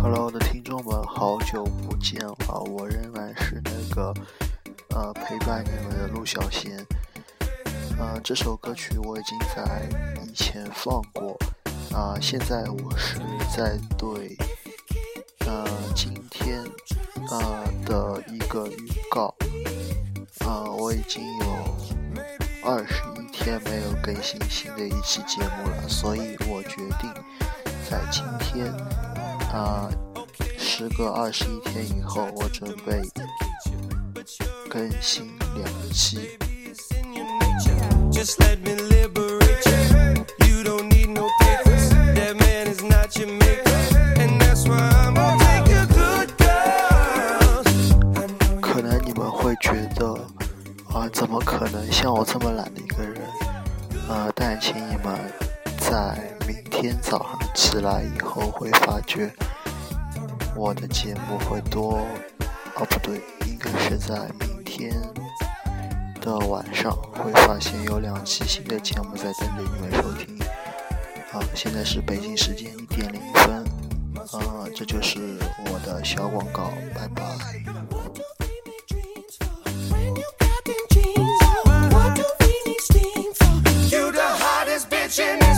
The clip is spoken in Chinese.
Hello，的听众们，好久不见了，我仍然是那个呃陪伴你们的陆小贤。呃，这首歌曲我已经在以前放过，啊，现在我是在对呃今天呃的一个预告，呃，我已经有二十天没有更新新的一期节目了，所以我决定在今天啊，时隔二十一天以后，我准备更新两期。可能你们会觉得，啊，怎么可能像我这么懒的一个人？呃，但请你们在明天早上起来以后会发觉，我的节目会多。哦，不对，应该是在明天。的晚上会发现有两期新的节目在等着你们收听。啊，现在是北京时间一点零分，啊，这就是我的小广告，拜拜。catching.